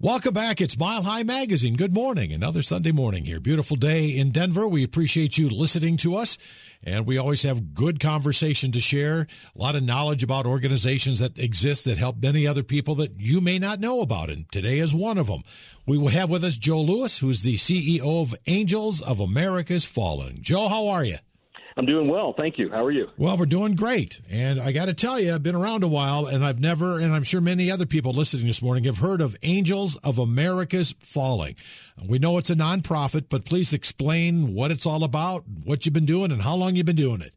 Welcome back. It's Mile High Magazine. Good morning. Another Sunday morning here. Beautiful day in Denver. We appreciate you listening to us. And we always have good conversation to share, a lot of knowledge about organizations that exist that help many other people that you may not know about. And today is one of them. We will have with us Joe Lewis, who's the CEO of Angels of America's Fallen. Joe, how are you? I'm doing well, thank you. How are you? Well, we're doing great. And I got to tell you, I've been around a while, and I've never, and I'm sure many other people listening this morning have heard of Angels of America's Fallen. We know it's a nonprofit, but please explain what it's all about, what you've been doing, and how long you've been doing it.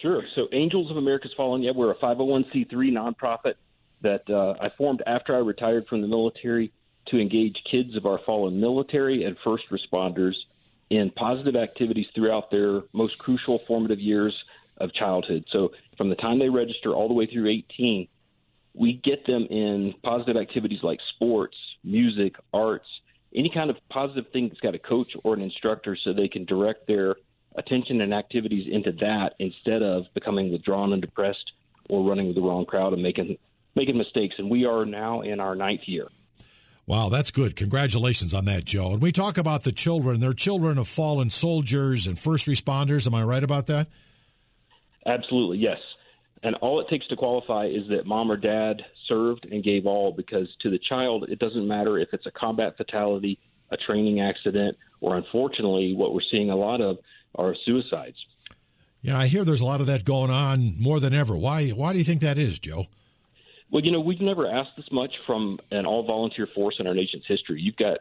Sure. So, Angels of America's Fallen, yeah, we're a 501c3 nonprofit that uh, I formed after I retired from the military to engage kids of our fallen military and first responders in positive activities throughout their most crucial formative years of childhood. So from the time they register all the way through 18, we get them in positive activities like sports, music, arts, any kind of positive thing that's got a coach or an instructor so they can direct their attention and activities into that instead of becoming withdrawn and depressed or running with the wrong crowd and making making mistakes. And we are now in our ninth year. Wow, that's good. Congratulations on that, Joe. And we talk about the children. They're children of fallen soldiers and first responders. Am I right about that? Absolutely, yes. And all it takes to qualify is that mom or dad served and gave all because to the child, it doesn't matter if it's a combat fatality, a training accident, or unfortunately, what we're seeing a lot of are suicides. Yeah, I hear there's a lot of that going on more than ever. Why, why do you think that is, Joe? Well, you know, we've never asked this much from an all volunteer force in our nation's history. You've got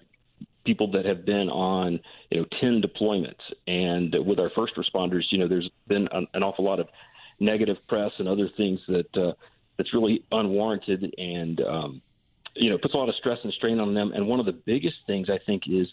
people that have been on, you know, 10 deployments. And with our first responders, you know, there's been an, an awful lot of negative press and other things that uh, that's really unwarranted and, um, you know, puts a lot of stress and strain on them. And one of the biggest things I think is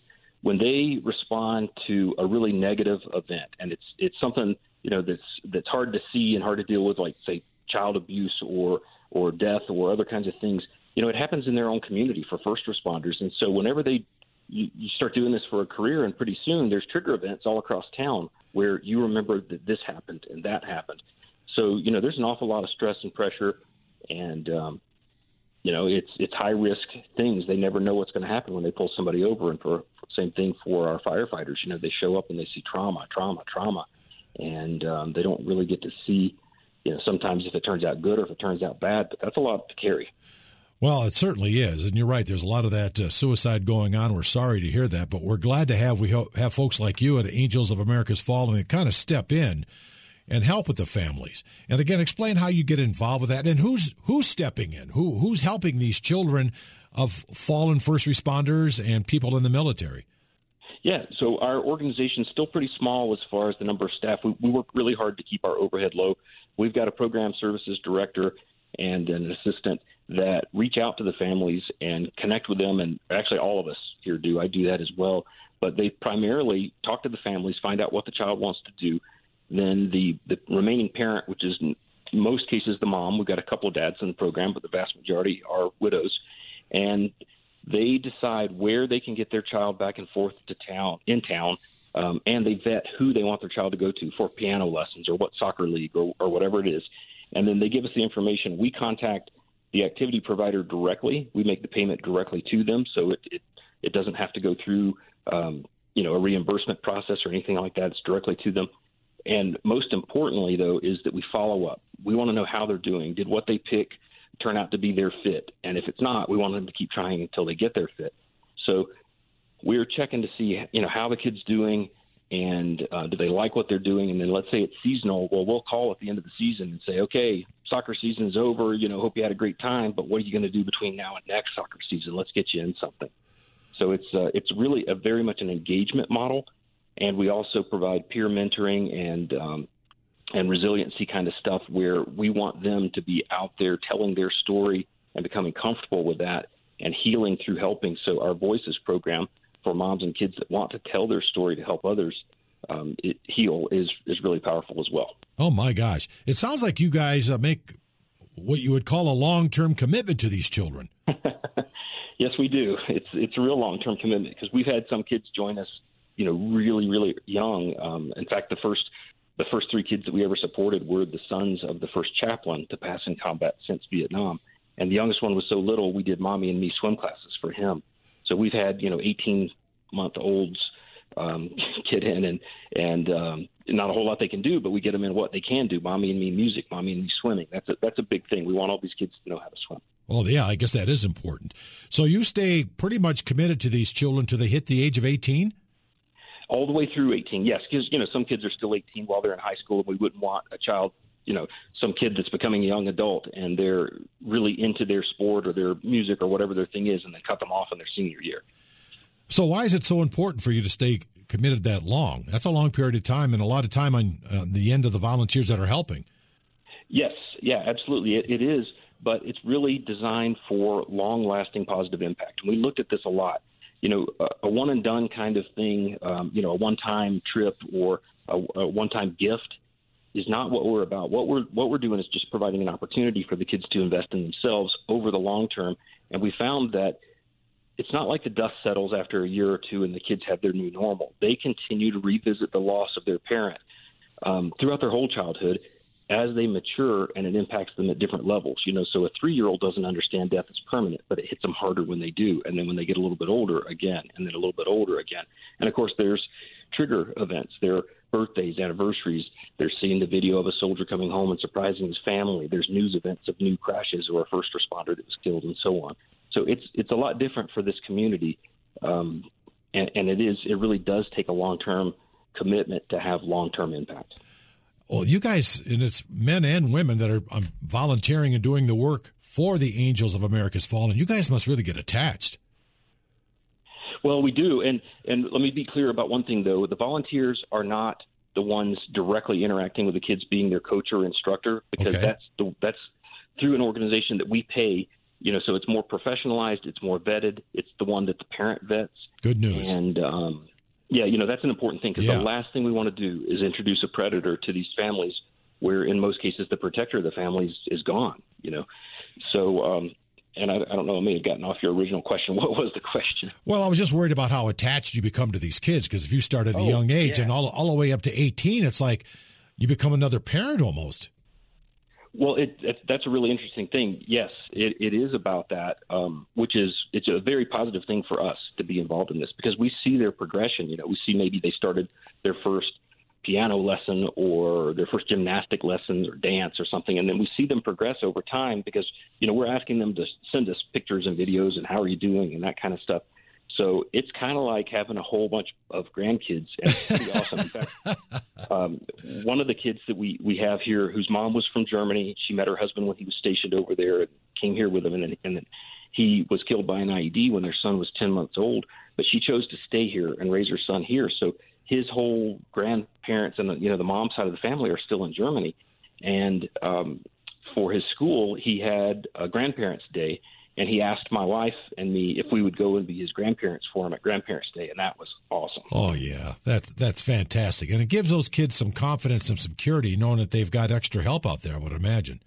when they respond to a really negative event, and it's it's something you know that's that's hard to see and hard to deal with, like say child abuse or or death or other kinds of things, you know, it happens in their own community for first responders. And so whenever they you, you start doing this for a career, and pretty soon there's trigger events all across town where you remember that this happened and that happened. So you know, there's an awful lot of stress and pressure, and um, you know, it's it's high risk things. They never know what's going to happen when they pull somebody over. And for same thing for our firefighters, you know, they show up and they see trauma, trauma, trauma, and um, they don't really get to see you know, sometimes if it turns out good or if it turns out bad, but that's a lot to carry. Well, it certainly is, and you're right. There's a lot of that uh, suicide going on. We're sorry to hear that, but we're glad to have we have folks like you at Angels of America's Fallen that kind of step in and help with the families. And again, explain how you get involved with that and who's who's stepping in, who who's helping these children of fallen first responders and people in the military. Yeah, so our organization is still pretty small as far as the number of staff. We, we work really hard to keep our overhead low. We've got a program services director and an assistant that reach out to the families and connect with them. And actually, all of us here do. I do that as well. But they primarily talk to the families, find out what the child wants to do. Then the, the remaining parent, which is in most cases the mom, we've got a couple of dads in the program, but the vast majority are widows. And they decide where they can get their child back and forth to town in town um, and they vet who they want their child to go to for piano lessons or what soccer league or, or whatever it is. And then they give us the information. We contact the activity provider directly. We make the payment directly to them, so it it, it doesn't have to go through um, you know a reimbursement process or anything like that. It's directly to them. And most importantly, though, is that we follow up. We want to know how they're doing. Did what they pick turn out to be their fit? And if it's not, we want them to keep trying until they get their fit. So we're checking to see you know how the kid's doing and uh, do they like what they're doing? And then let's say it's seasonal well we'll call at the end of the season and say okay soccer season is over you know hope you had a great time but what are you going to do between now and next soccer season? Let's get you in something. So it's uh, it's really a very much an engagement model and we also provide peer mentoring and um, and resiliency kind of stuff where we want them to be out there telling their story and becoming comfortable with that and healing through helping. So our voices program for moms and kids that want to tell their story to help others um, it, heal is is really powerful as well. Oh my gosh! It sounds like you guys uh, make what you would call a long term commitment to these children. yes, we do. It's it's a real long term commitment because we've had some kids join us, you know, really really young. Um, in fact, the first the first three kids that we ever supported were the sons of the first chaplain to pass in combat since Vietnam, And the youngest one was so little, we did mommy and me swim classes for him. So we've had you know 18 month olds um, get in, and and um, not a whole lot they can do, but we get them in what they can do. Mommy and me music, mommy and me swimming. That's a that's a big thing. We want all these kids to know how to swim. Well, yeah, I guess that is important. So you stay pretty much committed to these children till they hit the age of 18? All the way through 18, yes, because you know some kids are still 18 while they're in high school, and we wouldn't want a child, you know, some kid that's becoming a young adult and they're really into their sport or their music or whatever their thing is, and then cut them off in their senior year. So why is it so important for you to stay committed that long? That's a long period of time, and a lot of time on uh, the end of the volunteers that are helping. Yes, yeah, absolutely, it, it is but it's really designed for long lasting positive impact. And we looked at this a lot. You know, a, a one and done kind of thing, um, you know, a one time trip or a, a one time gift is not what we're about. What we're what we're doing is just providing an opportunity for the kids to invest in themselves over the long term. And we found that it's not like the dust settles after a year or two and the kids have their new normal. They continue to revisit the loss of their parent um, throughout their whole childhood as they mature and it impacts them at different levels. You know, so a three year old doesn't understand death is permanent, but it hits them harder when they do. And then when they get a little bit older again, and then a little bit older again. And of course, there's trigger events. There are birthdays, anniversaries. They're seeing the video of a soldier coming home and surprising his family. There's news events of new crashes or a first responder that was killed and so on. So it's it's a lot different for this community. Um, and, and it is it really does take a long term commitment to have long term impact. Well, you guys, and it's men and women that are um, volunteering and doing the work for the Angels of America's Fallen. You guys must really get attached. Well, we do, and and let me be clear about one thing though: the volunteers are not the ones directly interacting with the kids, being their coach or instructor, because okay. that's the that's through an organization that we pay. You know, so it's more professionalized, it's more vetted. It's the one that the parent vets. Good news. And um, yeah, you know that's an important thing because yeah. the last thing we want to do is introduce a predator to these families, where in most cases the protector of the families is gone. You know, so um, and I, I, don't know, I may have gotten off your original question. What was the question? Well, I was just worried about how attached you become to these kids because if you start at a oh, young age yeah. and all all the way up to eighteen, it's like you become another parent almost. Well, it, it, that's a really interesting thing. Yes, it, it is about that, um, which is it's a very positive thing for us to be involved in this because we see their progression. You know, we see maybe they started their first piano lesson or their first gymnastic lessons or dance or something, and then we see them progress over time because you know we're asking them to send us pictures and videos and how are you doing and that kind of stuff. So it's kind of like having a whole bunch of grandkids. And it's pretty awesome. In fact, um, one of the kids that we, we have here, whose mom was from Germany, she met her husband when he was stationed over there and came here with him. And, and he was killed by an IED when their son was 10 months old. But she chose to stay here and raise her son here. So his whole grandparents and the, you know the mom side of the family are still in Germany. And um, for his school, he had a grandparents' day and he asked my wife and me if we would go and be his grandparents for him at Grandparents' Day, and that was awesome. Oh yeah, that's that's fantastic, and it gives those kids some confidence and security, knowing that they've got extra help out there. I would imagine.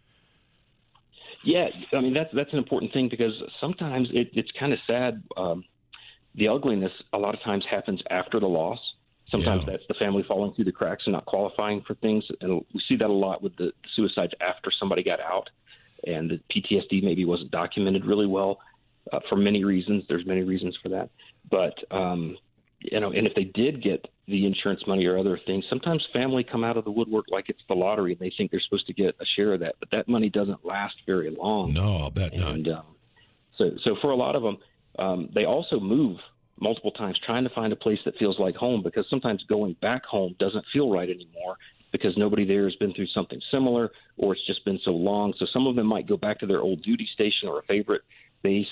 Yeah, I mean that's that's an important thing because sometimes it, it's kind of sad. Um, the ugliness a lot of times happens after the loss. Sometimes yeah. that's the family falling through the cracks and not qualifying for things, and we see that a lot with the suicides after somebody got out and the PTSD maybe wasn't documented really well uh, for many reasons. There's many reasons for that, but um, you know, and if they did get the insurance money or other things, sometimes family come out of the woodwork like it's the lottery. and They think they're supposed to get a share of that, but that money doesn't last very long. No, I'll bet and, not. Um, so, so for a lot of them, um, they also move multiple times trying to find a place that feels like home because sometimes going back home doesn't feel right anymore because nobody there has been through something similar or it's just been so long. So some of them might go back to their old duty station or a favorite base,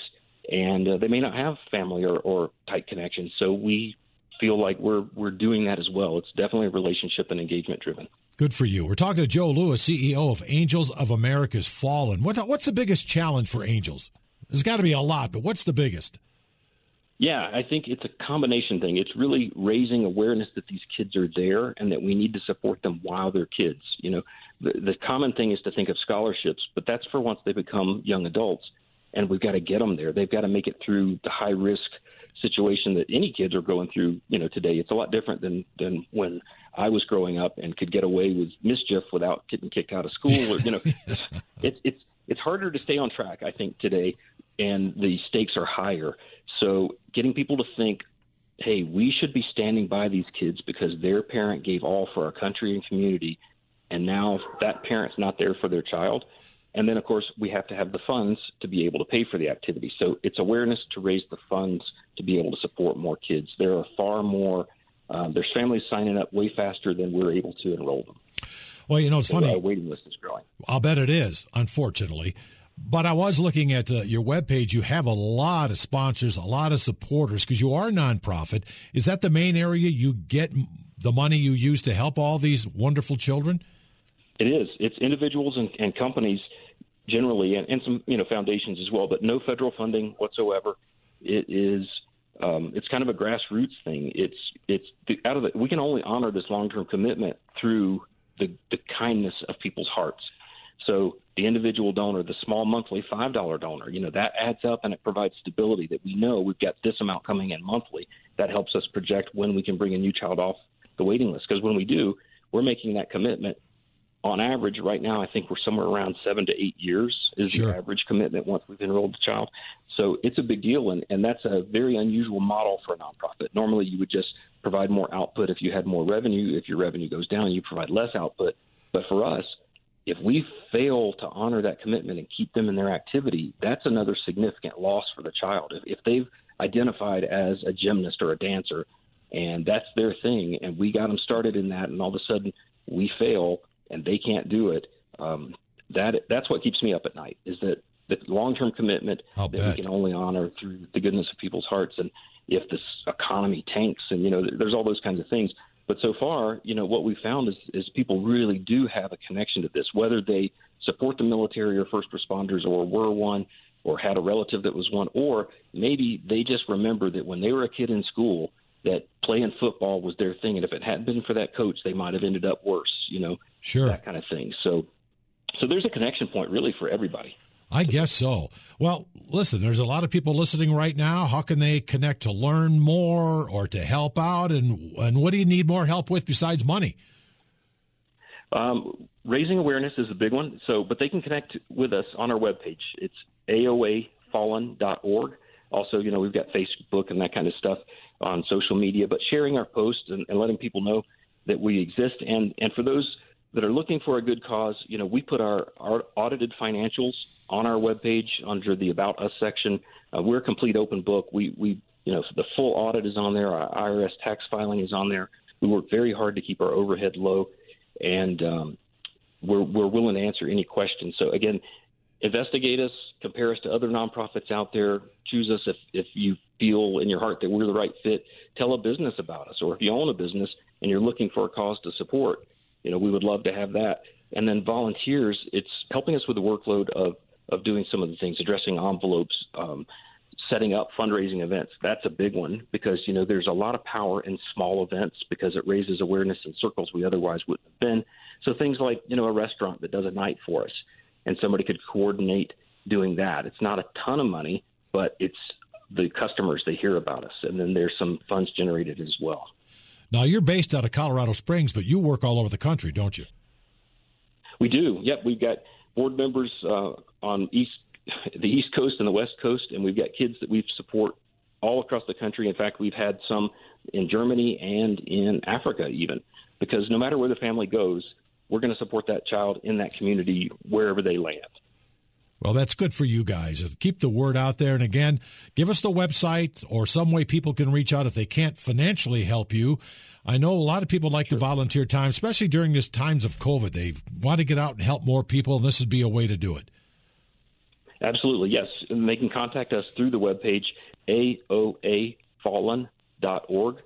and uh, they may not have family or, or tight connections. So we feel like we're we're doing that as well. It's definitely relationship and engagement driven. Good for you. We're talking to Joe Lewis, CEO of Angels of America's Fallen. What, what's the biggest challenge for Angels? There's got to be a lot, but what's the biggest? Yeah, I think it's a combination thing. It's really raising awareness that these kids are there and that we need to support them while they're kids. You know, the, the common thing is to think of scholarships, but that's for once they become young adults, and we've got to get them there. They've got to make it through the high risk situation that any kids are going through. You know, today it's a lot different than than when I was growing up and could get away with mischief without getting kicked out of school. Or you know, it's it's it's harder to stay on track, I think, today, and the stakes are higher. So getting people to think, hey, we should be standing by these kids because their parent gave all for our country and community, and now that parent's not there for their child. And then, of course, we have to have the funds to be able to pay for the activity. So it's awareness to raise the funds to be able to support more kids. There are far more, uh, there's families signing up way faster than we're able to enroll them. Well, you know, it's so funny. The waiting list is growing. I'll bet it is, unfortunately. But I was looking at uh, your webpage. You have a lot of sponsors, a lot of supporters because you are a nonprofit. Is that the main area you get the money you use to help all these wonderful children? It is. It's individuals and, and companies generally, and, and, some you know foundations as well, but no federal funding whatsoever. It is. Um, it's kind of a grassroots thing. It's it's out of the. We can only honor this long term commitment through the the kindness of people's hearts. So the individual donor, the small monthly $5 donor, you know, that adds up and it provides stability that we know we've got this amount coming in monthly. That helps us project when we can bring a new child off the waiting list. Because when we do, we're making that commitment. On average, right now, I think we're somewhere around seven to eight years is sure. the average commitment once we've enrolled the child. So it's a big deal, and, and that's a very unusual model for a nonprofit. Normally, you would just provide more output if you had more revenue. If your revenue goes down, you provide less output. But for us, if we fail to honor that commitment and keep them in their activity, that's another significant loss for the child. If, if they've identified as a gymnast or a dancer and that's their thing, and we got them started in that, and all of a sudden we fail and they can't do it, um, that that's what keeps me up at night. Is that the long-term commitment I'll that bet. we can only honor through the goodness of people's hearts, and if this economy tanks, and you know, there's all those kinds of things but so far, you know, what we found is, is people really do have a connection to this, whether they support the military or first responders or were one or had a relative that was one, or maybe they just remember that when they were a kid in school, that playing football was their thing, and if it hadn't been for that coach, they might have ended up worse. You know, sure, that kind of thing. So, so there's a connection point really for everybody. I guess so. Well, listen, there's a lot of people listening right now. How can they connect to learn more or to help out? And, and what do you need more help with besides money? Um, raising awareness is a big one. So, but they can connect with us on our webpage. It's aoafallen.org. Also, you know, we've got Facebook and that kind of stuff on social media, but sharing our posts and, and letting people know that we exist. And, and for those that are looking for a good cause, you know, we put our, our audited financials on our webpage under the About Us section. Uh, we're a complete open book. We, we, you know, the full audit is on there. Our IRS tax filing is on there. We work very hard to keep our overhead low, and um, we're, we're willing to answer any questions. So again, investigate us, compare us to other nonprofits out there, choose us if, if you feel in your heart that we're the right fit. Tell a business about us, or if you own a business and you're looking for a cause to support, you know, we would love to have that. And then volunteers, it's helping us with the workload of of doing some of the things, addressing envelopes, um, setting up fundraising events. That's a big one because you know there's a lot of power in small events because it raises awareness in circles we otherwise wouldn't have been. So things like you know a restaurant that does a night for us, and somebody could coordinate doing that. It's not a ton of money, but it's the customers they hear about us, and then there's some funds generated as well. Now you're based out of Colorado Springs, but you work all over the country, don't you? We do. Yep, we've got board members uh, on east the East Coast and the West Coast, and we've got kids that we support all across the country. In fact, we've had some in Germany and in Africa, even because no matter where the family goes, we're going to support that child in that community wherever they land. Well, that's good for you guys. Keep the word out there. And again, give us the website or some way people can reach out if they can't financially help you. I know a lot of people like sure. to volunteer time, especially during these times of COVID. They want to get out and help more people, and this would be a way to do it. Absolutely, yes. And they can contact us through the webpage, aoafallen.org,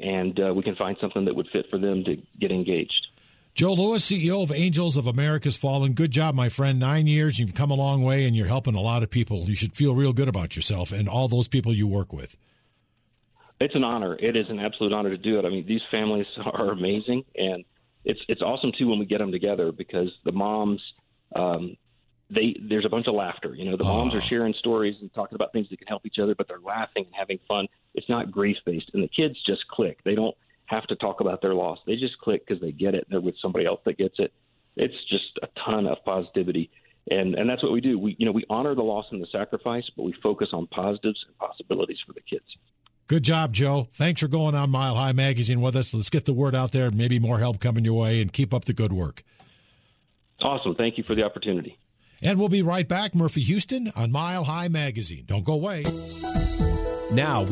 and uh, we can find something that would fit for them to get engaged. Joe Lewis, CEO of Angels of America's Fallen. Good job, my friend. Nine years, you've come a long way, and you're helping a lot of people. You should feel real good about yourself and all those people you work with. It's an honor. It is an absolute honor to do it. I mean, these families are amazing, and it's it's awesome too when we get them together because the moms um, they there's a bunch of laughter. You know, the moms are sharing stories and talking about things that can help each other, but they're laughing and having fun. It's not grief based, and the kids just click. They don't have to talk about their loss. They just click because they get it. They're with somebody else that gets it. It's just a ton of positivity, and and that's what we do. We you know we honor the loss and the sacrifice, but we focus on positives and possibilities for the kids. Good job, Joe. Thanks for going on Mile High Magazine with us. Let's get the word out there. Maybe more help coming your way, and keep up the good work. Awesome. Thank you for the opportunity. And we'll be right back, Murphy Houston on Mile High Magazine. Don't go away. Now.